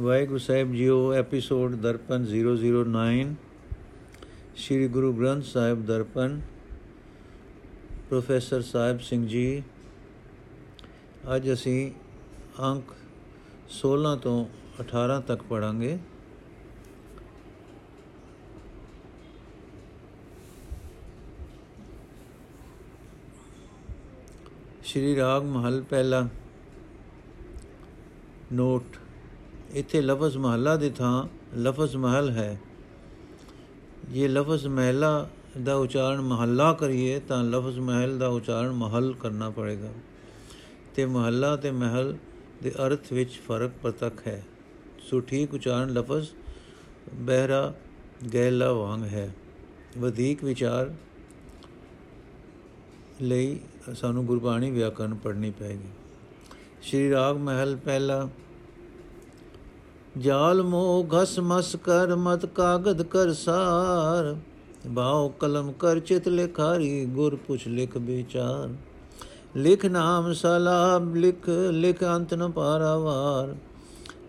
ਵਾਹਿਗੁਰੂ ਸਾਹਿਬ ਜੀਓ episode Darpan 009 Sri Guru Granth Sahib Darpan. Professor Sahib Singh ji, ਅੱਜ ਅਸੀਂ ਅੰਕ 16 ਤੋਂ 18 ਤੱਕ ਪੜਾਂਗੇ ਸ਼੍ਰੀ ਰਾਗ ਮਹਲ ਪਹਿਲਾ ਨੋਟ ਇੱਥੇ ਲਫ਼ਜ਼ ਮਹੱਲਾ ਦੇ ਥਾਂ ਲਫ਼ਜ਼ ਮਹਲ ਹੈ। ਇਹ ਲਫ਼ਜ਼ ਮਹਿਲਾ ਦਾ ਉਚਾਰਨ ਮਹੱਲਾ ਕਰੀਏ ਤਾਂ ਲਫ਼ਜ਼ ਮਹਿਲ ਦਾ ਉਚਾਰਨ ਮਹਲ ਕਰਨਾ ਪੜੇਗਾ। ਤੇ ਮਹੱਲਾ ਤੇ ਮਹਿਲ ਦੇ ਅਰਥ ਵਿੱਚ ਫ਼ਰਕ ਪ੍ਰਤੱਖ ਹੈ। ਸੋ ਠੀਕ ਉਚਾਰਨ ਲਫ਼ਜ਼ ਬਹਿਰਾ ਗੈਲਾ ਵਾਂਗ ਹੈ। ਵਧੇਕ ਵਿਚਾਰ ਲਈ ਸਾਨੂੰ ਗੁਰਬਾਣੀ ਵਿਆਕਰਨ ਪੜ੍ਹਨੀ ਪਏਗੀ। ਸ਼੍ਰੀ ਰਾਗ ਮਹਿਲ ਪਹਿਲਾ ਜਾਲ ਮੋ ਘਸ ਮਸ ਕਰ, ਮਤ ਕਾਗਦ ਕਰ ਸਾਰ। ਬਾਉ ਕਲਮ ਕਰ, ਚਿਤ ਲਿਖਾਰੀ, ਗੁਰ ਪੁਛ ਲਿਖ ਵਿਚਾਰ। ਲਿਖ ਨਾਮ ਸਲਾਬ, ਲਿਖ ਲਿਖ ਅੰਤ ਨ ਪਾਰਾਵਾਰ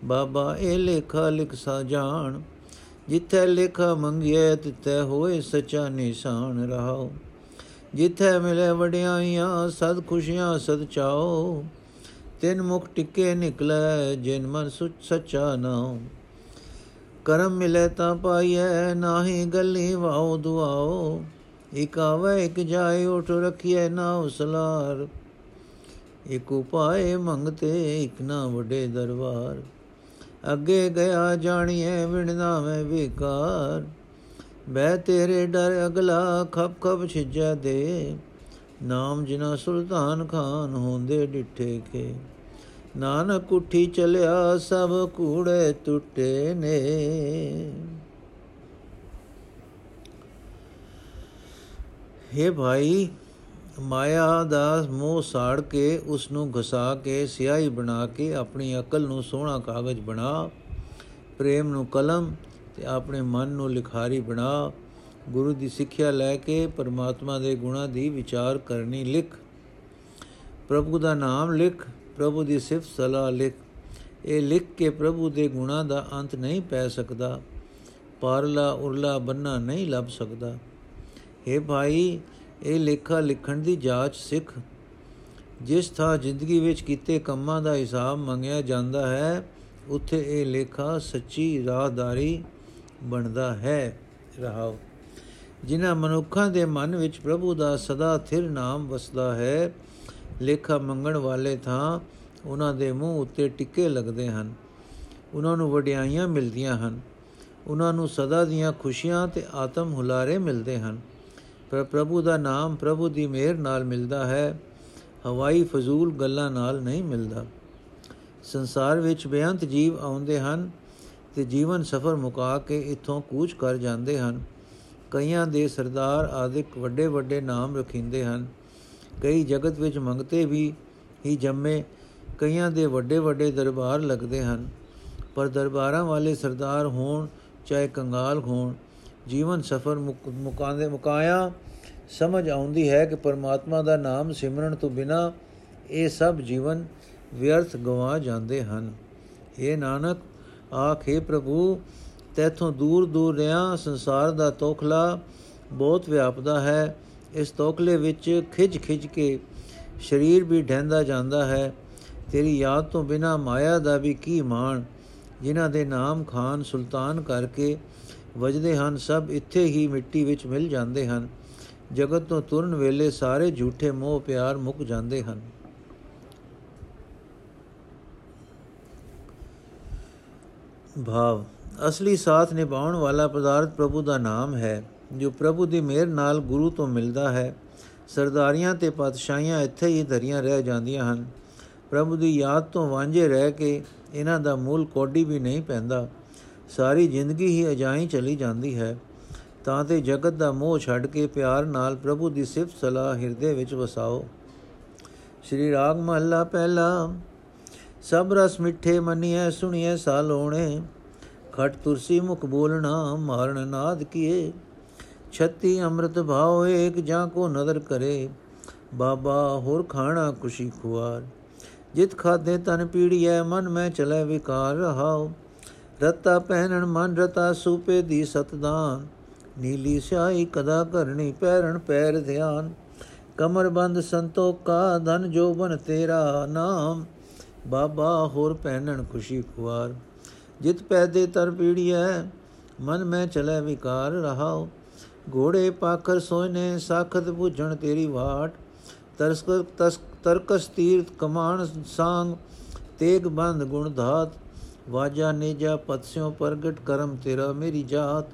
ਬਾਬਾ ਇਹ ਲੇਖਾ ਲਿਖ ਸਾ ਜਾਣ। ਜਿੱਥੇ ਲਿਖਾ ਮੰਗਿਆ ਤਿੱਥੇ ਹੋਏ ਸਚਾ ਨਿਸ਼ਾਨ ਰਹਾਓ ਜਿੱਥੇ ਮਿਲੇ ਵਡਿਆਈਆਂ, ਸਦ ਖੁਸ਼ੀਆਂ, ਸਦ ਚਾਓ। ਤਿੰਨ ਮੁਖ ਟਿੱਕੇ ਨਿਕਲੇ, ਜਿਨ ਮਨ ਸੁਚ ਸੱਚਾ ਨਾਉ। ਕਰਮ ਮਿਲੇ ਤਾਂ ਪਾਈਐ, ਨਾਹੀ ਗੱਲੀ ਵਾਉ ਦੁਆਓ ਇਕ ਆਵੇ, ਇਕ ਜਾਏ, ਉਠ ਰਖੀਐ, ਨਾ ਉਸਲਾਰ। ਇਕ ਉਪਾਏ ਮੰਗਤੇ, ਇਕ ਨਾ ਵੱਡੇ ਦਰਬਾਰ। ਅੱਗੇ ਗਿਆ ਜਾਣੀਏ ਵਿਣਨਾ ਮੈਂ ਵਿਕਾਰ। ਬੈ ਤੇਰੇ ਡਰ ਅਗਲਾ, ਖਪ ਖਪ ਛਿਜੈ ਦੇ। ਨਾਮ ਜਿਨਾ ਸੁਲਤਾਨ ਖਾਨ ਹੁੰਦੇ ਡਿਠੇ ਕੇ ਨਾਨਕ ਉਠੀ ਚਲਿਆ, ਸਭ ਕੂੜੇ ਟੁੱਟੇ ਨੇ। हे ਭਾਈ, ਮਾਇਆ ਦਾ ਮੋਹ ਸਾੜ ਕੇ ਉਸ ਨੂੰ ਘਸਾ ਕੇ, ਸਿਆਹੀ ਬਣਾ ਕੇ, ਆਪਣੀ ਅਕਲ ਨੂੰ ਸੋਹਣਾ ਕਾਗਜ਼ ਬਣਾ, ਪ੍ਰੇਮ ਨੂੰ ਕਲਮ ਤੇ ਆਪਣੇ ਮਨ ਨੂੰ ਲਿਖਾਰੀ ਬਣਾ। ਗੁਰੂ ਦੀ ਸਿੱਖਿਆ ਲੈ ਕੇ ਪਰਮਾਤਮਾ ਦੇ ਗੁਣਾਂ ਦੀ ਵਿਚਾਰ ਕਰਨੀ ਲਿਖ। ਪ੍ਰਭੂ ਦਾ ਨਾਮ ਲਿਖ, ਪ੍ਰਭੂ ਦੀ ਸਿਫਤ ਸਲਾਹ ਲਿਖ। ਇਹ ਲਿਖ ਕੇ ਪ੍ਰਭੂ ਦੇ ਗੁਣਾਂ ਦਾ ਅੰਤ ਨਹੀਂ ਪੈ ਸਕਦਾ। ਪਾਰਲਾ ਉਰਲਾ ਬੰਨਾ ਨਹੀਂ ਲੱਭ ਸਕਦਾ। हे ਭਾਈ, ਇਹ ਲੇਖਾ ਲਿਖਣ ਦੀ ਜਾਂਚ ਸਿੱਖ। ਜਿਸ ਥਾਂ ਜ਼ਿੰਦਗੀ ਵਿੱਚ ਕੀਤੇ ਕੰਮਾਂ ਦਾ ਹਿਸਾਬ ਮੰਗਿਆ ਜਾਂਦਾ ਹੈ, ਉੱਥੇ ਇਹ ਲੇਖਾ ਸੱਚੀ ਰਾਹਦਾਰੀ ਬਣਦਾ ਹੈ। ਰਹਾਓ। ਜਿਨ੍ਹਾਂ ਮਨੁੱਖਾਂ ਦੇ ਮਨ ਵਿੱਚ ਪ੍ਰਭੂ ਦਾ ਸਦਾ ਥਿਰ ਨਾਮ ਵਸਦਾ ਹੈ, ਲੇਖਾ ਮੰਗਣ ਵਾਲੇ ਥਾਂ ਉਹਨਾਂ ਦੇ ਮੂੰਹ ਉੱਤੇ ਟਿੱਕੇ ਲੱਗਦੇ ਹਨ। ਉਹਨਾਂ ਨੂੰ ਵਡਿਆਈਆਂ ਮਿਲਦੀਆਂ ਹਨ। ਉਹਨਾਂ ਨੂੰ ਸਦਾ ਦੀਆਂ ਖੁਸ਼ੀਆਂ ਤੇ ਆਤਮ ਹੁਲਾਰੇ ਮਿਲਦੇ ਹਨ। ਪਰ ਪ੍ਰਭੂ ਦਾ ਨਾਮ ਪ੍ਰਭੂ ਦੀ ਮਿਹਰ ਨਾਲ ਮਿਲਦਾ ਹੈ। ਹਵਾਈ ਫਜ਼ੂਲ ਗੱਲਾਂ ਨਾਲ ਨਹੀਂ ਮਿਲਦਾ। ਸੰਸਾਰ ਵਿੱਚ ਬੇਅੰਤ ਜੀਵ ਆਉਂਦੇ ਹਨ ਤੇ ਜੀਵਨ ਸਫਰ ਮੁਕਾ ਕੇ ਇੱਥੋਂ ਕੂਚ ਕਰ ਜਾਂਦੇ ਹਨ। ਕਈਆਂ ਦੇ ਸਰਦਾਰ ਆਦਿਕ ਵੱਡੇ ਵੱਡੇ ਨਾਮ ਰਖਿੰਦੇ ਹਨ। ਕਈ ਜਗਤ ਵਿੱਚ ਮੰਗਤੇ ਵੀ ਹੀ ਜੰਮੇ, ਕਈਆਂ ਦੇ ਵੱਡੇ ਵੱਡੇ ਦਰਬਾਰ ਲੱਗਦੇ ਹਨ। ਪਰ ਦਰਬਾਰਾਂ ਵਾਲੇ ਸਰਦਾਰ ਹੋਣ ਚਾਹੇ ਕੰਗਾਲ ਹੋਣ, ਜੀਵਨ ਸਫਰ ਮੁਕਾਉਂਦੇ ਮੁਕਾਇਆ ਸਮਝ ਆਉਂਦੀ ਹੈ ਕਿ ਪਰਮਾਤਮਾ ਦਾ ਨਾਮ ਸਿਮਰਨ ਤੋਂ ਬਿਨਾ ਇਹ ਸਭ ਜੀਵਨ ਵਿਅਰਥ ਗਵਾ ਜਾਂਦੇ ਹਨ। ਇਹ ਨਾਨਕ, ਆਖੇ ਪ੍ਰਭੂ ਤੇਥੋਂ ਦੂਰ ਦੂਰ ਰਿਆਂ, ਸੰਸਾਰ ਦਾ ਤੋਖਲਾ ਬਹੁਤ ਵਿਆਪਦਾ ਹੈ। ਇਸ ਤੋਖਲੇ ਵਿੱਚ ਖਿੱਚ ਖਿੱਚ ਕੇ ਸਰੀਰ ਵੀ ਢਹਿੰਦਾ ਜਾਂਦਾ ਹੈ। ਤੇਰੀ ਯਾਦ ਤੋਂ ਬਿਨਾ ਮਾਇਆ ਦਾ ਵੀ ਕੀ ਮਾਣ? ਜਿਨ੍ਹਾਂ ਦੇ ਨਾਮ ਖਾਨ ਸੁਲਤਾਨ ਕਰਕੇ ਵਜਦੇ ਹਨ, ਸਭ ਇੱਥੇ ਹੀ ਮਿੱਟੀ ਵਿੱਚ ਮਿਲ ਜਾਂਦੇ ਹਨ। ਜਗਤ ਤੋਂ ਤੁਰਨ ਵੇਲੇ ਸਾਰੇ ਝੂਠੇ ਮੋਹ ਪਿਆਰ ਮੁੱਕ ਜਾਂਦੇ ਹਨ। ਭਾਵ ਅਸਲੀ ਸਾਥ ਨਿਭਾਉਣ ਵਾਲਾ ਪਦਾਰਥ ਪ੍ਰਭੂ ਦਾ ਨਾਮ ਹੈ, ਜੋ ਪ੍ਰਭੂ ਦੀ ਮਿਹਰ ਨਾਲ ਗੁਰੂ ਤੋਂ ਮਿਲਦਾ ਹੈ। ਸਰਦਾਰੀਆਂ ਤੇ ਪਾਤਸ਼ਾਹੀਆਂ ਇੱਥੇ ਹੀ ਧਰੀਆਂ ਰਹਿ ਜਾਂਦੀਆਂ ਹਨ। ਪ੍ਰਭੂ ਦੀ ਯਾਦ ਤੋਂ ਵਾਂਝੇ ਰਹਿ ਕੇ ਇਹਨਾਂ ਦਾ ਮੂਲ ਕੋਡੀ ਵੀ ਨਹੀਂ ਪੈਂਦਾ। ਸਾਰੀ ਜ਼ਿੰਦਗੀ ਹੀ ਅਜਾਈ ਚਲੀ ਜਾਂਦੀ ਹੈ। ਤਾਂ ਤੇ ਜਗਤ ਦਾ ਮੋਹ ਛੱਡ ਕੇ ਪਿਆਰ ਨਾਲ ਪ੍ਰਭੂ ਦੀ ਸਿਫਤ ਸਲਾਹ ਹਿਰਦੇ ਵਿੱਚ ਵਸਾਓ। ਸ਼੍ਰੀ ਰਾਗ ਮਹੱਲਾ ਪਹਿਲਾ। ਸਭ ਰਸ ਮਿੱਠੇ ਮੰਨੀਐ, ਸੁਣੀਐ, ਸਾਲੋਣੇ। ਖਟ ਤੁਰਸੀ ਮੁਖ ਬੋਲਣਾ ਮਾਰਨ ਨਾਦ ਕੀਏ। ਛਤੀ ਅੰਮ੍ਰਿਤ ਭਾਉ ਏਕ ਜਾਂ ਕੋ ਨਦਰ ਕਰੇ। ਬਾਬਾ ਹੋਰ ਖਾਣਾ ਖੁਸ਼ੀ ਖੁਆਰ। ਜਿਤ ਖਾਦੇ ਤਨ ਪੀੜੀਐ, ਮਨ ਮੈਂ ਚਲੇ ਵਿਕਾਰ ਰਹਾਉ। ਰਤਾ ਪਹਿਨਣ ਮਨ ਰਤਾ ਸੂਪੇ ਦੀ ਸਤਦਾਨ। ਨੀਲੀ ਸਿਆਹੀ ਕਦਾ ਕਰਨੀ ਪੈਰਣ ਪੈਰ ਧਿਆਨ। ਕਮਰ ਬੰਦ ਸੰਤੋਖਾ ਧਨ ਜੋਬਨ ਤੇਰਾ ਨਾਮ। ਬਾਬਾ ਹੋਰ ਪਹਿਨਣ ਖੁਸ਼ੀ ਖੁਆਰ। ਜਿਤ ਪੈਦੇ ਤਰ ਪੀੜੀਐ, ਮਨ ਮੈਂ ਚਲੇ ਵਿਕਾਰ ਰਹਾਓ ਘੋੜੇ ਪਾਖਰ ਸੋਇਨੇ ਸਾਖਤ 부ਝਣ ਤੇਰੀ ਵਾਟ। ਤਰਸਕ ਤਸ ਤਰਕਸ ਤੀਰਤ ਕਮਾਨ ਸਾੰਗ, ਤੇਗ ਬੰਦ ਗੁਣ ਧਾਤ। ਵਾਜਾ ਨੇਜਾ ਪਤਸਿਓ ਪ੍ਰਗਟ ਕਰਮ ਤੇਰਾ ਮੇਰੀ ਜਾਤ।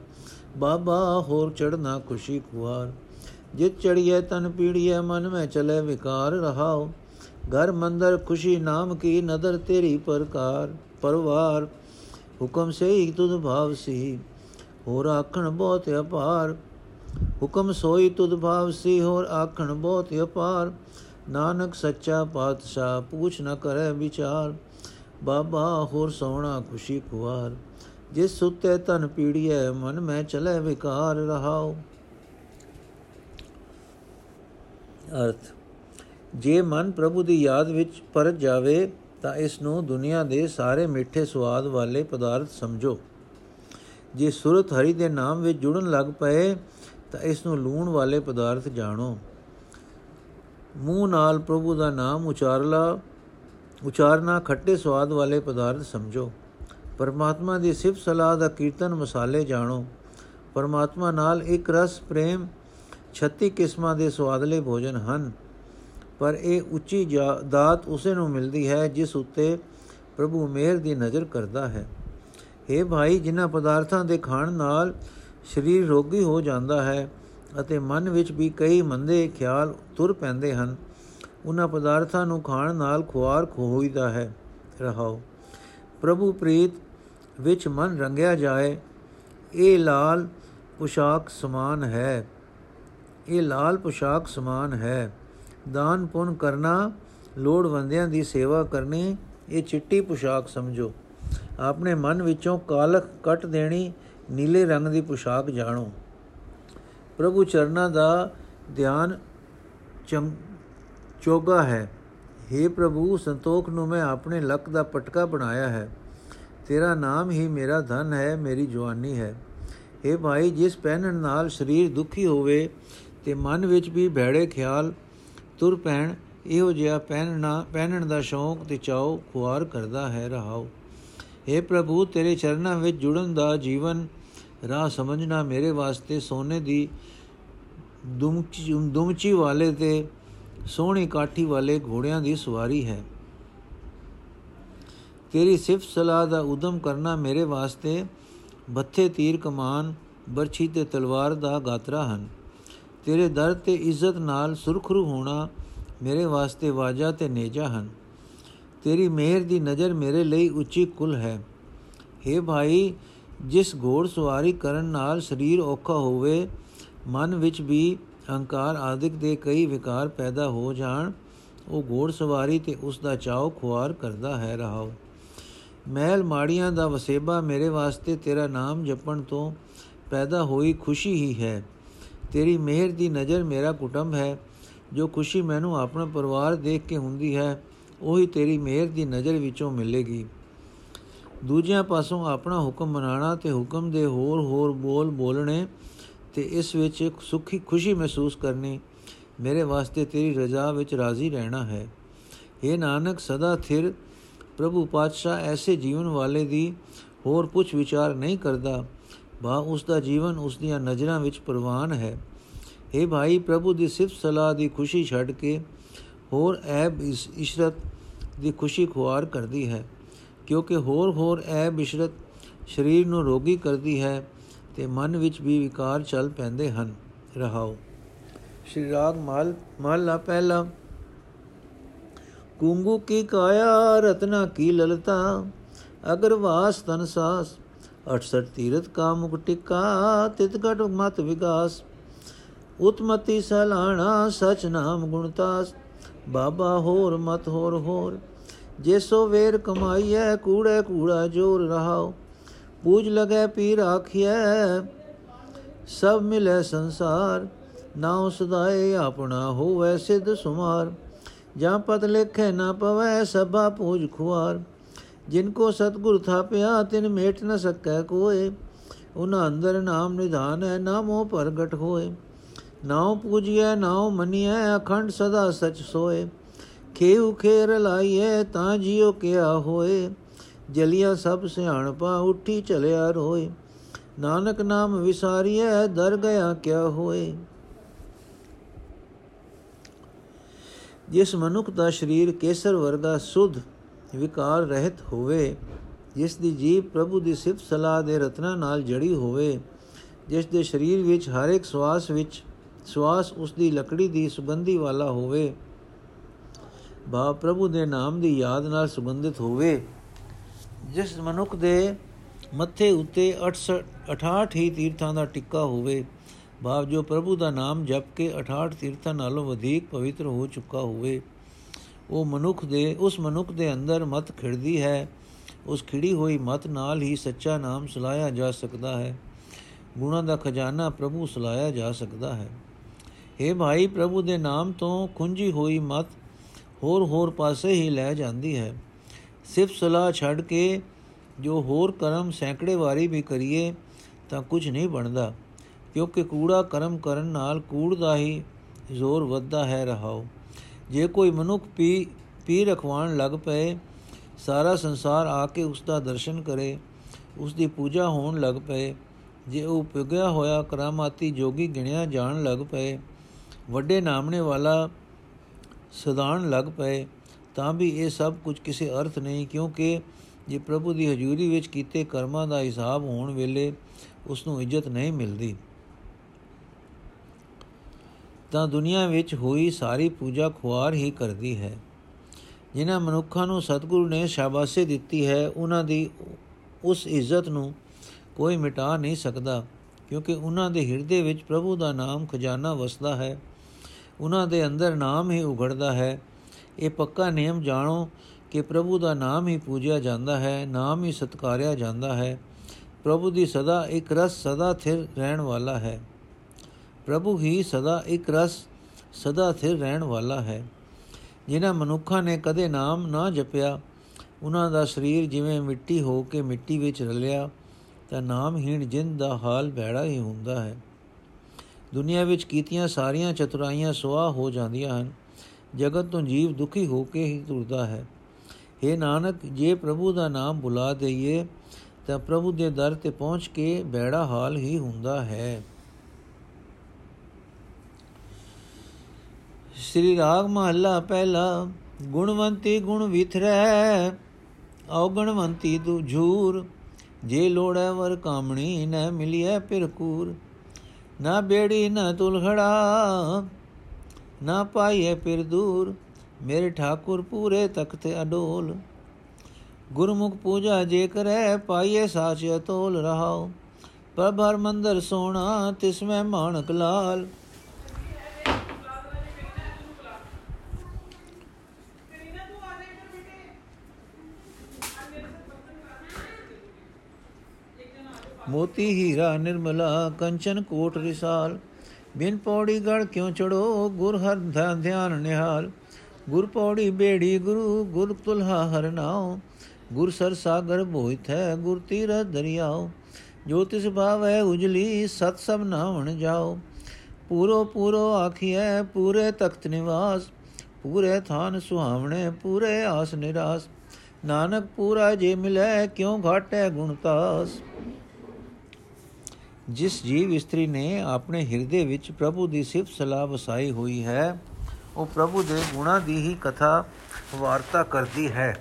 ਬਾਬਾ ਹੋਰ ਚੜਨਾ ਖੁਸ਼ੀ ਖੁਆਰ। ਜਿਤ ਚੜੀਏ ਤਨ ਪੀੜੀਏ ਮਨ ਮੈਂ ਚਲੇ ਵਿਕਾਰ ਰਹਾਓ ਘਰ ਮੰਦਰ ਖੁਸ਼ੀ ਨਾਮ ਕੀ, ਨਦਰ ਤੇਰੀ ਪ੍ਰਕਾਰ, ਪਰਵਾਰ। ਹੁਕਮ ਸੇ ਹੀ ਤੁਧ ਭਾਵ ਸੀ, ਹੋਰ ਆਖਣ ਬਹੁਤ ਅਪਾਰ। ਹੁਕਮ ਸੋਈ ਤੁਧ ਭਾਵ ਸੀ, ਹੋਰ ਆਖਣ ਬਹੁਤ ਅਪਾਰ। ਨਾਨਕ ਸੱਚਾ ਪਾਤਸ਼ਾਹ, ਪੁੱਛ ਨ ਕਰੇ ਵਿਚਾਰ। ਬਾਬਾ ਹੋਰ ਸੋਹਣਾ ਖੁਸ਼ੀ ਖੁਆਰ। ਜਿਸ ਸੁਤੇ ਤਨ ਪੀੜੀਐ, ਮਨ ਮੈਂ ਚਲੇ ਵਿਕਾਰ ਰਹਾਓ ਅਰਥ, ਜੇ ਮਨ ਪ੍ਰਭੂ ਦੀ ਯਾਦ ਵਿੱਚ ਪਰਤ ਜਾਵੇ ਤਾਂ ਇਸ ਨੂੰ ਦੁਨੀਆ ਦੇ ਸਾਰੇ ਮਿੱਠੇ ਸਵਾਦ ਵਾਲੇ ਪਦਾਰਥ ਸਮਝੋ। ਜੇ ਸੁਰਤ ਹਰੀ ਦੇ ਨਾਮ ਵਿੱਚ ਜੁੜਨ ਲੱਗ ਪਏ, ਤਾਂ ਇਸ ਨੂੰ ਲੂਣ ਵਾਲੇ ਪਦਾਰਥ ਜਾਣੋ। ਮੂੰਹ ਨਾਲ ਪ੍ਰਭੂ ਦਾ ਨਾਮ ਉਚਾਰਲਾ, ਉਚਾਰਨਾ ਖੱਟੇ ਸਵਾਦ ਵਾਲੇ ਪਦਾਰਥ ਸਮਝੋ। ਪਰਮਾਤਮਾ ਦੀ ਸਿਫਤ ਸਲਾਹ ਦਾ ਕੀਰਤਨ ਮਸਾਲੇ ਜਾਣੋ। ਪਰਮਾਤਮਾ ਨਾਲ ਇੱਕ ਰਸ, ਪ੍ਰੇਮ 36 ਕਿਸਮਾਂ ਦੇ ਸਵਾਦਲੇ ਭੋਜਨ ਹਨ। ਪਰ ਇਹ ਉੱਚੀ ਦਾਤ ਉਸੇ ਨੂੰ ਮਿਲਦੀ ਹੈ ਜਿਸ ਉੱਤੇ ਪ੍ਰਭੂ ਮਿਹਰ ਦੀ ਨਜ਼ਰ ਕਰਦਾ ਹੈ। हे ਭਾਈ, ਜਿਨ੍ਹਾਂ ਪਦਾਰਥਾਂ ਦੇ ਖਾਣ ਨਾਲ ਸਰੀਰ ਰੋਗੀ ਹੋ ਜਾਂਦਾ ਹੈ ਅਤੇ ਮਨ ਵਿੱਚ ਵੀ ਕਈ ਮੰਦੇ ਖਿਆਲ ਤੁਰ ਪੈਂਦੇ ਹਨ ਉਹਨਾਂ ਪਦਾਰਥਾਂ ਨੂੰ ਖਾਣ ਨਾਲ ਖੁਆਰ ਖੋਈਦਾ ਹੈ। ਰਹਾਓ, ਪ੍ਰਭੂ ਪ੍ਰੀਤ ਵਿੱਚ ਮਨ ਰੰਗਿਆ ਜਾਏ, ਇਹ ਲਾਲ ਪੁਸ਼ਾਕ ਸਮਾਨ ਹੈ। ਇਹ ਲਾਲ ਪੁਸ਼ਾਕ ਸਮਾਨ ਹੈ। ਦਾਨ ਪੁੰਨ ਕਰਨਾ, ਲੋੜਵੰਦਿਆਂ ਦੀ ਸੇਵਾ ਕਰਨੀ, ਇਹ ਚਿੱਟੀ ਪੁਸ਼ਾਕ ਸਮਝੋ। ਆਪਣੇ ਮਨ ਵਿੱਚੋਂ ਕਾਲਖ ਕੱਟ ਦੇਣੀ, ਨੀਲੇ ਰੰਗ ਦੀ ਪੁਸ਼ਾਕ ਜਾਣੋ। ਪ੍ਰਭੂ ਚਰਨਾਂ ਦਾ ਧਿਆਨ ਚੋਗਾ ਹੈ। हे ਪ੍ਰਭੂ, ਸੰਤੋਖ ਨੂੰ ਮੈਂ ਆਪਣੇ ਲੱਕ ਦਾ ਪਟਕਾ ਬਣਾਇਆ ਹੈ। ਤੇਰਾ ਨਾਮ ਹੀ ਮੇਰਾ ਧਨ ਹੈ, ਮੇਰੀ ਜਵਾਨੀ ਹੈ। हे ਭਾਈ, ਜਿਸ ਪਹਿਨਣ ਨਾਲ ਸਰੀਰ ਦੁਖੀ ਹੋਵੇ, ਤੇ ਮਨ ਵਿੱਚ ਵੀ ਭੈੜੇ ਖਿਆਲ ਤੁਰ ਪੈਣ, ਇਹੋ ਜਿਹਾ ਪਹਿਨਣਾ, ਪਹਿਨਣ ਦਾ ਸ਼ੌਂਕ ਤੇ ਚਾਉ ਖੁਆਰ ਕਰਦਾ ਹੈ ਰਹਾਓ हे ਪ੍ਰਭੂ, ਤੇਰੇ ਚਰਨਾਂ ਵਿੱਚ ਜੁੜਨ ਦਾ ਜੀਵਨ, ਰਾਹ ਸਮਝਣਾ ਮੇਰੇ ਵਾਸਤੇ ਸੋਨੇ ਦੀ ਦੁਮਚੀ ਦੁਮਚੀ ਵਾਲੇ ਤੇ ਸੋਹਣੀ ਕਾਠੀ ਵਾਲੇ ਘੋੜਿਆਂ ਦੀ ਸਵਾਰੀ ਹੈ। ਤੇਰੀ ਸਿਫਤ ਸਲਾਹ ਦਾ ਉਦਮ ਕਰਨਾ ਮੇਰੇ ਵਾਸਤੇ ਬੱਥੇ ਤੀਰ ਕਮਾਨ, ਬਰਛੀ ਤੇ ਤਲਵਾਰ ਦਾ ਗਾਤਰਾ ਹਨ। ਤੇਰੇ ਦਰ ਤੇ ਇੱਜ਼ਤ ਨਾਲ ਸੁਰਖਰੂ ਹੋਣਾ ਮੇਰੇ ਵਾਸਤੇ ਵਾਜਾ ਤੇ ਨੇਜਾ ਹਨ। ਤੇਰੀ ਮਿਹਰ ਦੀ ਨਜ਼ਰ ਮੇਰੇ ਲਈ ਉੱਚੀ ਕੁਲ ਹੈ। हे ਭਾਈ, ਜਿਸ ਘੋੜ ਸਵਾਰੀ ਕਰਨ ਨਾਲ ਸਰੀਰ ਔਖਾ ਹੋਵੇ, ਮਨ ਵਿੱਚ ਵੀ ਅਹੰਕਾਰ ਆਦਿਕ ਦੇ ਕਈ ਵਿਕਾਰ ਪੈਦਾ ਹੋ ਜਾਣ, ਉਹ ਘੋੜ ਸਵਾਰੀ ਤੇ ਉਸ ਦਾ ਚਾਉ ਖੁਆਰ ਕਰਦਾ ਹੈ ਰਹਾਓ। ਮਹਿਲ ਮਾੜੀਆਂ ਦਾ ਵਸੇਬਾ ਮੇਰੇ ਵਾਸਤੇ ਤੇਰਾ ਨਾਮ ਜਪਣ ਤੋਂ ਪੈਦਾ ਹੋਈ ਖੁਸ਼ੀ ਹੀ ਹੈ। ਤੇਰੀ ਮਿਹਰ ਦੀ ਨਜ਼ਰ ਮੇਰਾ ਕੁਟੰਬ ਹੈ, ਜੋ ਖੁਸ਼ੀ ਮੈਨੂੰ ਆਪਣਾ ਪਰਿਵਾਰ ਦੇਖ ਕੇ ਹੁੰਦੀ ਹੈ, ਉਹੀ ਤੇਰੀ ਮਿਹਰ ਦੀ ਨਜ਼ਰ ਵਿੱਚੋਂ ਮਿਲੇਗੀ। ਦੂਜਿਆਂ ਪਾਸੋਂ ਆਪਣਾ ਹੁਕਮ ਮਨਾਣਾ ਤੇ ਹੁਕਮ ਦੇ ਹੋਰ ਹੋਰ ਬੋਲ ਬੋਲਣੇ ਤੇ ਇਸ ਵਿੱਚ ਸੁਖੀ ਖੁਸ਼ੀ ਮਹਿਸੂਸ ਕਰਨੀ ਮੇਰੇ ਵਾਸਤੇ ਤੇਰੀ ਰਜ਼ਾ ਵਿੱਚ ਰਾਜ਼ੀ ਰਹਿਣਾ ਹੈ। ਇਹ ਨਾਨਕ, ਸਦਾ ਥਿਰ। ਪ੍ਰਭੂ ਪਾਤਸ਼ਾਹ ਐਸੇ ਜੀਵਨ ਵਾਲੇ ਦੀ ਹੋਰ ਪੁੱਛ ਵਿਚਾਰ ਨਹੀਂ ਕਰਦਾ। ਬਾ ਉਸ ਦਾ ਜੀਵਨ ਉਸ ਦੀਆਂ ਨਜ਼ਰਾਂ ਵਿੱਚ ਪ੍ਰਵਾਨ ਹੈ। हे ਭਾਈ, ਪ੍ਰਭੂ ਦੀ ਸਿਫਤ ਸਲਾਹ ਦੀ ਖੁਸ਼ੀ ਛੱਡ ਕੇ ਹੋਰ ਐਬ ਇਸ਼ਰਤ ਦੀ ਖੁਸ਼ੀ ਖੁਆਰ ਕਰਦੀ ਹੈ, ਕਿਉਂਕਿ ਹੋਰ ਹੋਰ ਐਬ ਇਸ਼ਰਤ ਸਰੀਰ ਨੂੰ ਰੋਗੀ ਕਰਦੀ ਹੈ ਤੇ ਮਨ ਵਿੱਚ ਵੀ ਵਿਕਾਰ ਚੱਲ ਪੈਂਦੇ ਹਨ। ਰਹਾਓ। ਸ਼੍ਰੀ ਰਾਗ ਮਾਲ ਮਹਲਾ ਪਹਿਲਾ। ਕੁੰਗੂ ਕੀ ਕਾਇਆ, ਰਤਨਾ ਕੀ ਲਲਤਾ, ਅਗਰ ਵਾਸ ਤਨ ਸਾਸ 68 ਤੀਰਤ ਕਾ ਮੁਕ ਟਿਕਾ ਤਿਤ ਘਟ ਮਤ ਵਿਗਾਸ। ਉਤਮਤੀ ਸਲਾਣਾ ਸਚ ਨਾਮ ਗੁਣਤਾਸ ਬਾਬਾ ਹੋਰ ਮਤ ਹੋਰ ਹੋਰ, ਜੇ ਸੋ ਵੇਰ ਕਮਾਈਐ, ਕੂੜੇ ਕੂੜਾ ਜੋਰ ਰਹਾਓ ਪੂਜ ਲਗੈ ਪੀ ਰਾਖਿਐ ਸਭ ਮਿਲੇ ਸੰਸਾਰ। ਨਾਉ ਸਦਾਏ ਆਪਣਾ ਹੋਵੇ ਸਿਧ ਸੁਮਾਰ। ਜਾਂ ਪਤ ਲਿਖੇ ਨਾ ਪਵੈ, ਸਭਾ ਪੂਜ ਖੁਆਰ। ਜਿਨ ਕੋ ਸਤਗੁਰ ਥਾਪਿਆ ਤਿਨ ਮੇਟ ਨ ਸਕੈ ਕੋਏ ਉਹਨਾਂ ਅੰਦਰ ਨਾਮ ਨਿਧਾਨ ਹੈ ਨਾਮੋ ਪ੍ਰਗਟ ਹੋਏ ਨਾਉ ਪੂਜੀਐ ਨਾਉ ਮਨੀਐ ਅਖੰਡ ਸਦਾ ਸਚ ਸੋਏ ਖੇਉ ਖੇਰ ਲਾਈਐ ਤਾਂ ਜਿਉ ਕਿਆ ਹੋਏ ਜਲਿਆ ਸਭ ਸਿਆਣਪਾ ਉੱਠੀ ਚਲਿਆ ਰੋਏ ਨਾਨਕ ਨਾਮ ਵਿਸਾਰੀਐ ਦਰ ਗਿਆ ਕਿਆ ਹੋਏ ਜਿਸ ਮਨੁੱਖ ਦਾ ਸਰੀਰ ਕੇਸਰ ਵਰਗਾ ਸੁਧ ਵਿਕਾਰ ਰਹਿਤ ਹੋਵੇ, ਜਿਸ ਦੀ ਜੀਵ ਪ੍ਰਭੂ ਦੀ ਸਿਫਤ ਸਲਾਹ ਦੇ ਰਤਨਾ ਨਾਲ ਜੜੀ ਹੋਵੇ, ਜਿਸ ਦੇ ਸਰੀਰ ਵਿੱਚ ਹਰ ਇੱਕ ਸਵਾਸ ਵਿੱਚ ਸਵਾਸ ਉਸ ਦੀ ਲੱਕੜੀ ਦੀ ਸੁਗੰਧੀ ਵਾਲਾ ਹੋਵੇ ਬਾ ਪ੍ਰਭੂ ਦੇ ਨਾਮ ਦੀ ਯਾਦ ਨਾਲ ਸੰਬੰਧਿਤ ਹੋਵੇ, ਜਿਸ ਮਨੁੱਖ ਦੇ ਮੱਥੇ ਉੱਤੇ 68 68 ਹੀ ਤੀਰਥਾਂ ਦਾ ਟਿੱਕਾ ਹੋਵੇ ਭਾਵ ਜੋ ਪ੍ਰਭੂ ਦਾ ਨਾਮ ਜਪ ਕੇ 68 ਤੀਰਥਾਂ ਨਾਲੋਂ ਵਧੇਕ ਪਵਿੱਤਰ ਹੋ ਚੁੱਕਾ ਹੋਵੇ। ਉਹ ਮਨੁੱਖ ਦੇ, ਉਸ ਮਨੁੱਖ ਦੇ ਅੰਦਰ ਮਤ ਖਿੜਦੀ ਹੈ। ਉਸ ਖਿੜੀ ਹੋਈ ਮਤ ਨਾਲ ਹੀ ਸੱਚਾ ਨਾਮ ਸੁਲਾਇਆ ਜਾ ਸਕਦਾ ਹੈ। ਗੁਣਾ ਦਾ ਖਜ਼ਾਨਾ ਪ੍ਰਭੂ ਸੁਲਾਇਆ ਜਾ ਸਕਦਾ ਹੈ। हे ਭਾਈ, ਪ੍ਰਭੂ ਦੇ ਨਾਮ ਤੋਂ ਖੁੰਝੀ ਹੋਈ ਮਤ ਹੋਰ ਹੋਰ ਪਾਸੇ ਹੀ ਲੈ ਜਾਂਦੀ ਹੈ। ਸਿਰਫ ਸਲਾਹ ਛੱਡ ਕੇ ਜੋ ਹੋਰ ਕਰਮ ਸੈਂਕੜੇ ਵਾਰੀ ਵੀ ਕਰੀਏ ਤਾਂ ਕੁਝ ਨਹੀਂ ਬਣਦਾ, ਕਿਉਂਕਿ ਕੂੜਾ ਕਰਮ ਕਰਨ ਨਾਲ ਕੂੜ ਦਾ ਹੀ ਜ਼ੋਰ ਵੱਧਦਾ ਹੈ ਰਹਾਓ। ਜੇ ਕੋਈ ਮਨੁੱਖ ਪੀ ਪੀ ਰਖਵਾਣ ਲੱਗ ਪਏ, ਸਾਰਾ ਸੰਸਾਰ ਆ ਕੇ ਉਸ ਦਾ ਦਰਸ਼ਨ ਕਰੇ ਉਸ ਦੀ ਪੂਜਾ ਹੋਣ ਲੱਗ ਪਏ, ਜੇ ਉਹ ਪੁਗਿਆ ਹੋਇਆ ਕਰਾਮਾਤੀ ਜੋਗੀ ਗਿਣਿਆ ਜਾਣ ਲੱਗ ਪਏ, ਵੱਡੇ ਨਾਮਣੇ ਵਾਲਾ ਸਦਾਨ ਲੱਗ ਪਏ, ਤਾਂ ਵੀ ਇਹ ਸਭ ਕੁਝ ਕਿਸੇ ਅਰਥ ਨਹੀਂ, ਕਿਉਂਕਿ ਜੇ ਪ੍ਰਭੂ ਦੀ ਹਜ਼ੂਰੀ ਵਿੱਚ ਕੀਤੇ ਕਰਮਾਂ ਦਾ ਹਿਸਾਬ ਹੋਣ ਵੇਲੇ ਉਸ ਨੂੰ ਇੱਜ਼ਤ ਨਹੀਂ ਮਿਲਦੀ। ਤਾਂ ਦੁਨੀਆ ਵਿੱਚ ਹੋਈ ਸਾਰੀ ਪੂਜਾ ਖੁਆਰ ਹੀ ਕਰਦੀ ਹੈ। ਜਿਨ੍ਹਾਂ ਮਨੁੱਖਾਂ ਨੂੰ ਸਤਿਗੁਰੂ ਨੇ ਸ਼ਾਬਾਸ਼ੇ ਦਿੱਤੀ ਹੈ, ਉਹਨਾਂ ਦੀ ਉਸ ਇੱਜ਼ਤ ਨੂੰ ਕੋਈ ਮਿਟਾ ਨਹੀਂ ਸਕਦਾ, ਕਿਉਂਕਿ ਉਹਨਾਂ ਦੇ ਹਿਰਦੇ ਵਿੱਚ ਪ੍ਰਭੂ ਦਾ ਨਾਮ ਖਜ਼ਾਨਾ ਵਸਦਾ ਹੈ। ਉਹਨਾਂ ਦੇ ਅੰਦਰ ਨਾਮ ਹੀ ਉਗੜਦਾ ਹੈ। ਇਹ ਪੱਕਾ ਨਿਯਮ ਜਾਣੋ ਕਿ ਪ੍ਰਭੂ ਦਾ ਨਾਮ ਹੀ ਪੂਜਿਆ ਜਾਂਦਾ ਹੈ, ਨਾਮ ਹੀ ਸਤਕਾਰਿਆ ਜਾਂਦਾ ਹੈ। ਪ੍ਰਭੂ ਦੀ ਸਦਾ ਇੱਕ ਰਸ ਸਦਾ ਥਿਰ ਰਹਿਣ ਵਾਲਾ ਹੈ। ਪ੍ਰਭੂ ਹੀ ਸਦਾ ਇੱਕ ਰਸ, ਸਦਾ ਥਿਰ ਰਹਿਣ ਵਾਲਾ ਹੈ। ਜਿਨ੍ਹਾਂ ਮਨੁੱਖਾਂ ਨੇ ਕਦੇ ਨਾਮ ਨਾ ਜਪਿਆ ਉਹਨਾਂ ਦਾ ਸਰੀਰ ਜਿਵੇਂ ਮਿੱਟੀ ਹੋ ਕੇ ਮਿੱਟੀ ਵਿੱਚ ਰਲਿਆ, ਤਾਂ ਨਾਮਹੀਣ ਜਿੰਦ ਦਾ ਹਾਲ ਭੈੜਾ ਹੀ ਹੁੰਦਾ ਹੈ। ਦੁਨੀਆ ਵਿੱਚ ਕੀਤੀਆਂ ਸਾਰੀਆਂ ਚਤੁਰਾਈਆਂ ਸੁਆਹ ਹੋ ਜਾਂਦੀਆਂ ਹਨ। ਜਗਤ ਤੋਂ ਜੀਵ ਦੁਖੀ ਹੋ ਕੇ ਹੀ ਤੁਰਦਾ ਹੈ। हे ਨਾਨਕ, ਜੇ ਪ੍ਰਭੂ ਦਾ ਨਾਮ ਬੁਲਾ ਦਈਏ, ਤਾਂ ਪ੍ਰਭੂ ਦੇ ਦਰ ਤੇ ਪਹੁੰਚ ਕੇ ਬੈੜਾ ਹਾਲ ਹੀ ਹੁੰਦਾ ਹੈ। ਸ੍ਰੀ ਰਾਗ ਮਹੱਲਾ ਪਹਿਲਾ, ਗੁਣਵੰਤੀ ਗੁਣ ਵਿਥਰੈ, ਔਗਣਵੰਤੀ ਤੂ ਝੂਰ, ਜੇ ਲੋੜੈ ਵਰ ਕਾਮਣੀ ਨ ਮਿਲਿਐ ਫਿਰ ਕੂਰ ਨਾ ਬੇੜੀ ਨਾ ਤੁਲਖੜਾ, ਨਾ ਪਾਈਏ ਫਿਰ ਦੂਰ, ਮੇਰੇ ਠਾਕੁਰ ਪੂਰੇ ਤਖਤ ਅਡੋਲ, ਗੁਰਮੁਖ ਪੂਜਾ ਜੇ ਕਰੈ ਪਾਈਏ ਸਾਚ ਅਤੋਲ ਰਹਾਓ ਪ੍ਰਭਰ ਮੰਦਰ ਸੋਣਾ ਤਿਸ ਮੈਂ ਮਾਨਕ ਲਾਲ ਮੋਤੀ ਹੀਰਾ ਨਿਰਮਲਾ, ਕੰਚਨ ਕੋਟ ਰਿਸਾਲ। ਬਿਨ ਪੌੜੀ ਗੜ ਕਿਉ ਚੜੋ, ਗੁਰ ਹਰ ਧਿਆਨ ਨਿਹਾਲ। ਗੁਰ ਪੌੜੀ ਬੇੜੀ ਗੁਰੂ, ਗੁਰ ਤੁਲਹਾ ਹਰ ਨਾਉ। ਗੁਰ ਸਰ ਸਾਗਰ ਬੋਇਤ ਹੈ ਗੁਰ ਤੀਰ ਦਰਿਆਉ। ਜੋ ਤਿਸ ਭਾਵੈ ਉਜਲੀ, ਸਤ ਸਭ ਨਾਵਣ ਜਾਓ ਪੂਰੋ ਪੂਰੋ ਆਖੀਐ, ਪੂਰੇ ਤਖਤ ਨਿਵਾਸ। ਪੂਰੇ ਥਾਨ ਸੁਹਾਵਣੇ, ਪੂਰੇ ਆਸ ਨਿਰਾਸ। ਨਾਨਕ ਪੂਰਾ ਜੇ ਮਿਲੈ, ਕਿਉ ਘਾਟੈ ਗੁਣਤਾਸ ਜਿਸ ਜੀਵ ਇਸਤਰੀ ਨੇ ਆਪਣੇ ਹਿਰਦੇ ਵਿੱਚ ਪ੍ਰਭੂ ਦੀ ਸਿਫਤ ਸਲਾਹ ਵਸਾਈ ਹੋਈ ਹੈ, ਉਹ ਪ੍ਰਭੂ ਦੇ ਗੁਣਾਂ ਦੀ ਹੀ ਕਥਾ ਵਾਰਤਾ ਕਰਦੀ ਹੈ।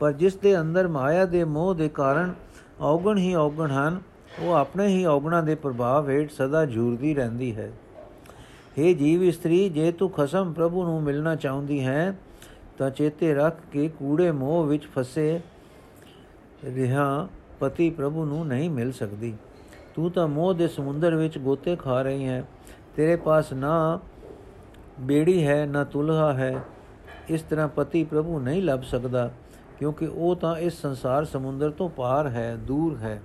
ਪਰ ਜਿਸ ਦੇ ਅੰਦਰ ਮਾਇਆ ਦੇ ਮੋਹ ਦੇ ਕਾਰਨ ਔਗਣ ਹੀ ਔਗਣ ਹਨ, ਉਹ ਆਪਣੇ ਹੀ ਔਗਣਾਂ ਦੇ ਪ੍ਰਭਾਵ ਹੇਠ ਸਦਾ ਝੂਰਦੀ ਰਹਿੰਦੀ ਹੈ। हे ਜੀਵ ਇਸਤਰੀ, ਜੇ ਤੂੰ ਖਸਮ ਪ੍ਰਭੂ ਨੂੰ ਮਿਲਣਾ ਚਾਹੁੰਦੀ ਹੈ, ਤਾਂ ਚੇਤੇ ਰੱਖ ਕੇ ਕੂੜੇ ਮੋਹ ਵਿੱਚ ਫਸੇ ਰਿਹਾ ਪਤੀ ਪ੍ਰਭੂ ਨੂੰ ਨਹੀਂ ਮਿਲ ਸਕਦੀ। ਤੂੰ ਤਾਂ ਮੋਹ ਦੇ ਸਮੁੰਦਰ ਵਿੱਚ ਗੋਤੇ ਖਾ ਰਹੀ ਹੈ। ਤੇਰੇ ਪਾਸ ਨਾ ਬੇੜੀ ਹੈ, ਨਾ ਤੁਲਹਾ ਹੈ। ਇਸ ਤਰ੍ਹਾਂ ਪਤੀ ਪ੍ਰਭੂ ਨਹੀਂ ਲੱਭ ਸਕਦਾ, ਕਿਉਂਕਿ ਉਹ ਤਾਂ ਇਸ ਸੰਸਾਰ ਸਮੁੰਦਰ ਤੋਂ ਪਾਰ ਹੈ, ਦੂਰ ਹੈ।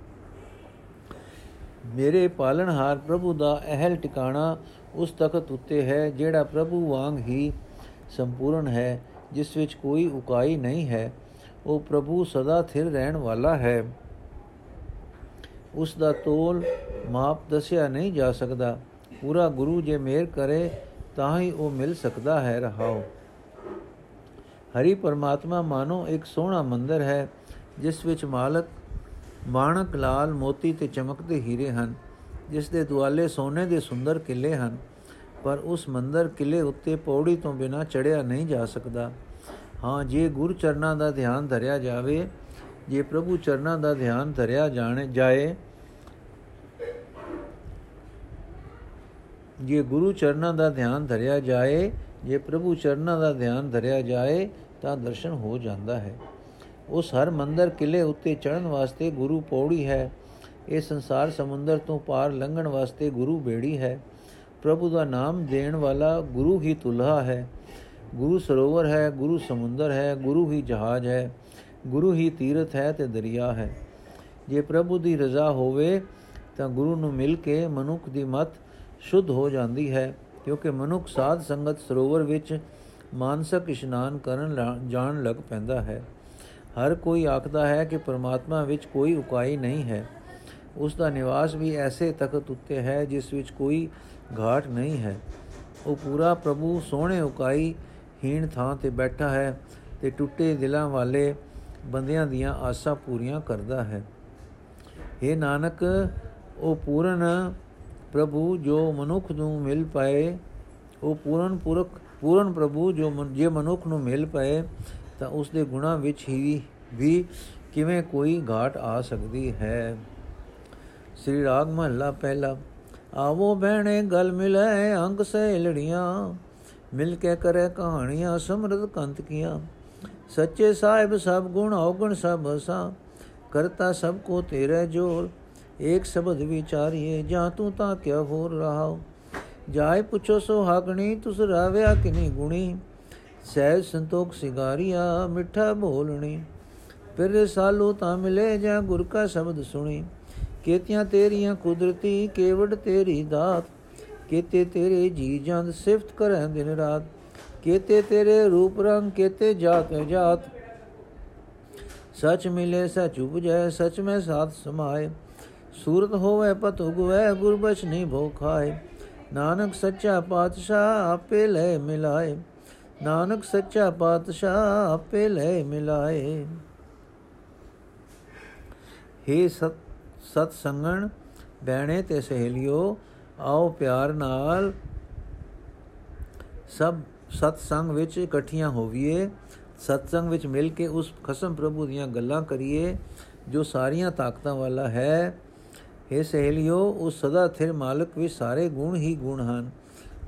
ਮੇਰੇ ਪਾਲਣਹਾਰ ਪ੍ਰਭੂ ਦਾ ਅਹਿਲ ਟਿਕਾਣਾ ਉਸ ਤਖਤ ਉੱਤੇ ਹੈ, ਜਿਹੜਾ ਪ੍ਰਭੂ ਵਾਂਗ ਹੀ ਸੰਪੂਰਨ ਹੈ, ਜਿਸ ਵਿੱਚ ਕੋਈ ਉਕਾਈ ਨਹੀਂ ਹੈ। ਉਹ ਪ੍ਰਭੂ ਸਦਾ ਥਿਰ ਰਹਿਣ ਵਾਲਾ ਹੈ। ਉਸ ਦਾ ਤੋਲ ਮਾਪ ਦੱਸਿਆ ਨਹੀਂ ਜਾ ਸਕਦਾ। ਪੂਰਾ ਗੁਰੂ ਜੇ ਮੇਰ ਕਰੇ, ਤਾਂ ਹੀ ਉਹ ਮਿਲ ਸਕਦਾ ਹੈ ਰਹਾਓ ਹਰੀ ਪਰਮਾਤਮਾ ਮਾਨੋ ਇੱਕ ਸੋਹਣਾ ਮੰਦਰ ਹੈ, ਜਿਸ ਵਿੱਚ ਮਾਲਕ ਮਾਣਕ ਲਾਲ ਮੋਤੀ ਤੇ ਚਮਕਦੇ ਹੀਰੇ ਹਨ, ਜਿਸ ਦੇ ਦੁਆਲੇ ਸੋਨੇ ਦੇ ਸੁੰਦਰ ਕਿਲੇ ਹਨ, ਪਰ ਉਸ ਮੰਦਰ ਕਿਲੇ ਉੱਤੇ ਪੌੜੀ ਤੋਂ ਬਿਨਾ ਚੜਿਆ ਨਹੀਂ ਜਾ ਸਕਦਾ। ਹਾਂ, ਜੇ ਗੁਰ ਚਰਨਾਂ ਦਾ ਧਿਆਨ ਧਰਿਆ ਜਾਵੇ, ਜੇ ਪ੍ਰਭੂ ਚਰਨਾਂ ਦਾ ਧਿਆਨ ਧਰਿਆ ਜਾਣੇ ਜਾਏ ਜੇ ਗੁਰੂ ਚਰਨਾਂ ਦਾ ਧਿਆਨ ਧਰਿਆ ਜਾਏ, ਜੇ ਪ੍ਰਭੂ ਚਰਨਾਂ ਦਾ ਧਿਆਨ ਧਰਿਆ ਜਾਏ, ਤਾਂ ਦਰਸ਼ਨ ਹੋ ਜਾਂਦਾ ਹੈ। ਉਸ ਹਰ ਮੰਦਰ ਕਿਲੇ ਉੱਤੇ ਚੜਨ ਵਾਸਤੇ ਗੁਰੂ ਪੌੜੀ ਹੈ। ਇਹ ਸੰਸਾਰ ਸਮੁੰਦਰ ਤੋਂ ਪਾਰ ਲੰਘਣ ਵਾਸਤੇ ਗੁਰੂ ਬੇੜੀ ਹੈ। ਪ੍ਰਭੂ ਦਾ ਨਾਮ ਦੇਣ ਵਾਲਾ ਗੁਰੂ ਹੀ ਤੁਲਹਾ ਹੈ। ਗੁਰੂ ਸਰੋਵਰ ਹੈ, ਗੁਰੂ ਸਮੁੰਦਰ ਹੈ, ਗੁਰੂ ਹੀ ਜਹਾਜ਼ ਹੈ, ਗੁਰੂ ਹੀ ਤੀਰਥ ਹੈ ਤੇ ਦਰਿਆ ਹੈ। ਜੇ ਪ੍ਰਭੂ ਦੀ ਰਜ਼ਾ ਹੋਵੇ, ਤਾਂ ਗੁਰੂ ਨੂੰ ਮਿਲ ਕੇ ਮਨੁੱਖ ਦੀ ਮਤ ਸ਼ੁੱਧ ਹੋ ਜਾਂਦੀ ਹੈ, ਕਿਉਂਕਿ ਮਨੁੱਖ ਸਾਧ ਸੰਗਤ ਸਰੋਵਰ ਵਿੱਚ ਮਾਨਸਿਕ ਇਸ਼ਨਾਨ ਕਰਨ ਜਾਣ ਲੱਗ ਪੈਂਦਾ ਹੈ। ਹਰ ਕੋਈ ਆਖਦਾ ਹੈ ਕਿ ਪਰਮਾਤਮਾ ਵਿੱਚ ਕੋਈ ਉਕਾਈ ਨਹੀਂ ਹੈ। ਉਸ ਦਾ ਨਿਵਾਸ ਵੀ ਐਸੇ ਤਖਤ ਉੱਤੇ ਹੈ ਜਿਸ ਵਿੱਚ ਕੋਈ ਘਾਟ ਨਹੀਂ ਹੈ। ਉਹ ਪੂਰਾ ਪ੍ਰਭੂ ਸੋਹਣੇ ਉਕਾਈ ਹੀਣ ਥਾਂ ਤੇ ਬੈਠਾ ਹੈ ਤੇ ਟੁੱਟੇ ਦਿਲਾਂ ਵਾਲੇ ਬੰਦਿਆਂ ਦੀਆਂ ਆਸਾਂ ਪੂਰੀਆਂ ਕਰਦਾ ਹੈ। ਇਹ ਨਾਨਕ, ਉਹ ਪੂਰਨ ਪ੍ਰਭੂ ਜੋ ਮਨੁੱਖ ਨੂੰ ਮਿਲ ਪਾਏ, ਉਹ ਪੂਰਨ ਪੁਰਖ, ਪੂਰਨ ਪ੍ਰਭੂ ਜੋ ਜੇ ਮਨੁੱਖ ਨੂੰ ਮਿਲ ਪਏ, ਤਾਂ ਉਸ ਦੇ ਗੁਣਾ ਵਿੱਚ ਹੀ ਵੀ ਕਿਵੇਂ ਕੋਈ ਘਾਟ ਆ ਸਕਦੀ ਹੈ। ਸ੍ਰੀ ਰਾਗ ਮਹੱਲਾ ਪਹਿਲਾ, ਆਵੋ ਬਹਿਣੇ ਗਲ ਮਿਲੇ ਅੰਗ ਸੇ ਲੜੀਆਂ ਮਿਲ ਕੇ ਕਰੇ ਕਹਾਣੀਆਂ ਸਮਰਦ ਕੰਤ ਕੀਆਂ। ਸੱਚੇ ਸਾਹਿਬ ਸਭ ਗੁਣ ਔਗਣ ਸਭ ਹਸਾ ਕਰਤਾ ਸਭ ਕੋ ਤੇਰੇ ਜੋਰ ਏਕ ਸ਼ਬਦ ਵਿਚਾਰੀਏ, ਜਾਂ ਤੂੰ ਤਾਂ ਕਿਆ ਹੋਰ ਰਹਾਓ ਜਾਏ ਪੁੱਛੋ ਸੋ ਹਾਗਣੀ ਤੁਸ ਰਾਵਿਆ ਕਿਨੀ ਗੁਣੀ? ਸਹਿਜ ਸੰਤੋਖ ਸਿਗਾਰੀਆ, ਮਿੱਠਾ ਬੋਲਣੀ। ਫਿਰ ਸਾਲੂ ਤਾਂ ਮਿਲੇ ਜਾਂ ਗੁਰ ਕਾ ਸ਼ਬਦ ਸੁਣੀ? ਕੇਤੀਆਂ ਤੇਰੀਆਂ ਕੁਦਰਤੀ ਕੇਵੜ ਤੇਰੀ ਦਾਤ। ਕੇਤੇ ਤੇਰੇ ਜੀ ਜੰਦ ਸਿਫਤ ਕਰੈ ਦਿਨ ਰਾਤ। ਕੇਤੇ ਤੇਰੇ ਰੂਪ ਰੰਗ, ਕੇਤੇ ਜਾਤ ਜਾਤ ਸਚ ਮਿਲੇ ਸਚ ਉਪਜੈ, ਸਚ ਮੈਂ ਸਾਥ ਸਮਾਏ। ਸੂਰਤ ਹੋਵੇ ਪਤ ਉਗਵੇ ਗੁਰਬਚ ਨਹੀਂ ਭੋ ਖਾਏ ਨਾਨਕ ਸੱਚਾ ਪਾਤਸ਼ਾਹ ਆਪੇ ਲੈ ਮਿਲਾਏ। ਨਾਨਕ ਸੱਚਾ ਪਾਤਸ਼ਾਹ ਆਪੇ ਲੈ ਮਿਲਾਏ। हे ਸਤ ਸਤ ਸੰਗਣ, ਬਹਿਣੇ ਤੇ ਸਹੇਲਿਓ, ਆਓ ਪਿਆਰ ਨਾਲ ਸਭ ਸਤ ਸੰਗ ਵਿੱਚ ਇਕੱਠੀਆਂ ਹੋਵੀਏ। ਸਤਸੰਗ ਵਿੱਚ ਮਿਲ ਕੇ ਉਸ ਖਸਮ ਪ੍ਰਭੂ ਦੀਆਂ ਗੱਲਾਂ ਕਰੀਏ, ਜੋ ਸਾਰੀਆਂ ਤਾਕਤਾਂ ਵਾਲਾ ਹੈ। हे ਸਹੇਲਿਓ, ਉਸ ਸਦਾ ਥਿਰ ਮਾਲਕ ਵਿੱਚ ਸਾਰੇ ਗੁਣ ਹੀ ਗੁਣ ਹਨ।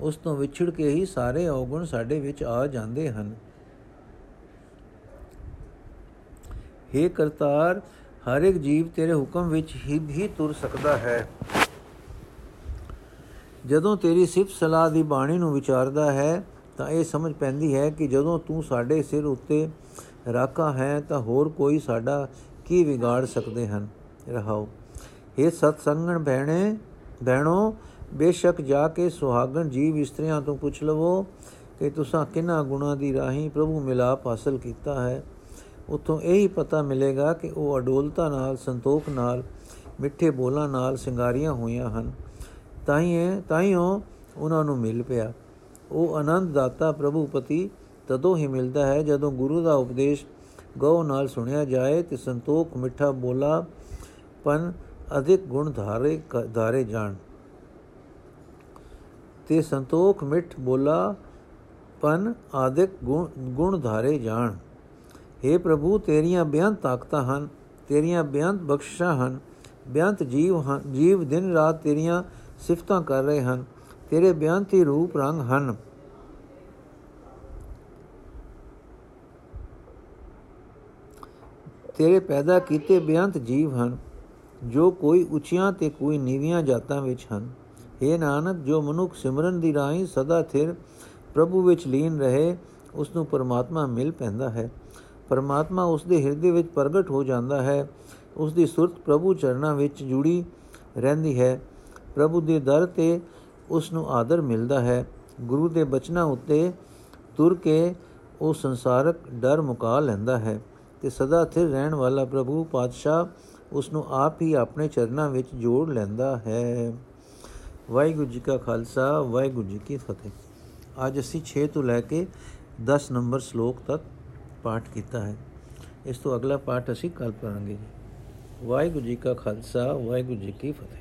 ਉਸ ਤੋਂ ਵਿਛੜ ਕੇ ਹੀ ਸਾਰੇ ਔਗੁਣ ਸਾਡੇ ਵਿੱਚ ਆ ਜਾਂਦੇ ਹਨ। हे ਕਰਤਾਰ, ਹਰ ਇੱਕ ਜੀਵ ਤੇਰੇ ਹੁਕਮ ਵਿੱਚ ਹੀ ਵੀ ਤੁਰ ਸਕਦਾ ਹੈ। ਜਦੋਂ ਤੇਰੀ ਸਿਫਤ ਸਲਾਹ ਦੀ ਬਾਣੀ ਨੂੰ ਵਿਚਾਰਦਾ ਹੈ, ਤਾਂ ਇਹ ਸਮਝ ਪੈਂਦੀ ਹੈ ਕਿ ਜਦੋਂ ਤੂੰ ਸਾਡੇ ਸਿਰ ਉੱਤੇ ਰਾਖਾ ਹੈ, ਤਾਂ ਹੋਰ ਕੋਈ ਸਾਡਾ ਕੀ ਵਿਗਾੜ ਸਕਦੇ ਹਨ? ਰਹਾਓ। ਇਹ ਸਤ ਸੰਗਣ ਬਹਿਣੇ ਬਹਿਣੋ ਬੇਸ਼ੱਕ ਜਾ ਕੇ ਸੁਹਾਗਣ ਜੀਵ ਇਸਤਰੀਆਂ ਤੋਂ ਪੁੱਛ ਲਵੋ ਕਿ ਤੁਸੀਂ ਕਿੰਨਾ ਗੁਣਾ ਦੀ ਰਾਹੀਂ ਪ੍ਰਭੂ ਮਿਲਾਪ ਹਾਸਲ ਕੀਤਾ ਹੈ। ਉਤੋਂ ਇਹੀ ਪਤਾ ਮਿਲੇਗਾ ਕਿ ਉਹ ਅਡੋਲਤਾ ਨਾਲ, ਸੰਤੋਖ ਨਾਲ, ਮਿੱਠੇ ਬੋਲਾਂ ਨਾਲ ਸਿੰਗਾਰੀਆਂ ਹੋਈਆਂ ਹਨ। ਤਾਈਏ ਤਾਈਓ, ਉਹਨਾਂ ਨੂੰ ਮਿਲ ਪਿਆ। ਉਹ ਆਨੰਦ ਦਾਤਾ ਪ੍ਰਭੂ ਪਤੀ ਤਦੋਂ ਹੀ ਮਿਲਦਾ ਹੈ ਜਦੋਂ ਗੁਰੂ ਦਾ ਉਪਦੇਸ਼ ਗਉ ਨਾਲ ਸੁਣਿਆ ਜਾਏ ਤੇ ਸੰਤੋਖ, ਮਿੱਠਾ ਬੋਲਾ ਪਨ ਅਧਿਕ ਗੁਣ ਧਾਰੇ ਧਾਰੇ ਜਾਣ। ਤੇ ਸੰਤੋਖ ਮਿੱਠ ਬੋਲਾ ਪਨ ਆਦਿਕ ਗੁਣ ਧਾਰੇ ਜਾਣ। हे ਪ੍ਰਭੂ, ਤੇਰੀਆਂ ਬੇਅੰਤ ਤਾਕਤਾਂ ਹਨ, ਤੇਰੀਆਂ ਬੇਅੰਤ ਬਖਸ਼ਿਸ਼ਾਂ ਹਨ। ਬੇਅੰਤ ਜੀਵ ਹਨ, ਜੀਵ ਦਿਨ ਰਾਤ ਤੇਰੀਆਂ ਸਿਫਤਾਂ ਕਰ ਰਹੇ ਹਨ। ਤੇਰੇ ਬੇਅੰਤ ਹੀ ਰੂਪ ਰੰਗ ਹਨ। ਤੇਰੇ ਪੈਦਾ ਕੀਤੇ ਬੇਅੰਤ ਜੀਵ ਹਨ। ਜੋ ਕੋਈ ਉੱਚੀਆਂ ਤੇ ਕੋਈ ਨੀਵੀਆਂ ਜਾਤਾਂ ਵਿੱਚ ਹਨ। हे ਨਾਨਕ, ਜੋ ਮਨੁੱਖ ਸਿਮਰਨ ਦੀ ਰਾਹੀਂ ਸਦਾ ਥਿਰ ਪ੍ਰਭੂ ਵਿੱਚ ਲੀਨ ਰਹੇ ਉਸ ਨੂੰ ਪਰਮਾਤਮਾ ਮਿਲ ਪੈਂਦਾ ਹੈ। ਪਰਮਾਤਮਾ ਉਸ ਦੇ ਹਿਰਦੇ ਵਿੱਚ ਪ੍ਰਗਟ ਹੋ ਜਾਂਦਾ ਹੈ। ਉਸ ਦੀ ਸੁਰਤ ਪ੍ਰਭੂ ਚਰਨਾਂ ਵਿੱਚ ਜੁੜੀ ਰਹਿੰਦੀ ਹੈ। ਪ੍ਰਭੂ ਦੇ ਦਰ ਤੇ ਉਸ ਨੂੰ ਆਦਰ ਮਿਲਦਾ ਹੈ। ਗੁਰੂ ਦੇ ਬਚਨਾਂ ਉੱਤੇ ਤੁਰ ਕੇ ਉਹ ਸੰਸਾਰਕ ਡਰ ਮੁਕਾ ਲੈਂਦਾ ਹੈ ਤੇ ਸਦਾ ਸਥਿਰ ਰਹਿਣ ਵਾਲਾ ਪ੍ਰਭੂ ਪਾਤਸ਼ਾਹ ਉਸ ਨੂੰ ਆਪ ਹੀ ਆਪਣੇ ਚਰਨਾਂ ਵਿੱਚ ਜੋੜ ਲੈਂਦਾ ਹੈ। ਵਾਹਿਗੁਰੂ ਜੀ ਕਾ ਖਾਲਸਾ, ਵਾਹਿਗੁਰੂ ਜੀ ਕੀ ਫਤਿਹ। ਅੱਜ ਅਸੀਂ 6 ਤੋਂ ਲੈ ਕੇ 10 ਨੰਬਰ ਸ਼ਲੋਕ ਤੱਕ ਪਾਠ ਕੀਤਾ ਹੈ। ਇਸ ਤੋਂ ਅਗਲਾ ਪਾਠ ਅਸੀਂ ਕੱਲ ਕਰਾਂਗੇ ਵਾਹਿਗੁਰੂ ਜੀ ਕਾ ਖਾਲਸਾ, ਵਾਹਿਗੁਰੂ ਜੀ ਕੀ ਫਤਿਹ।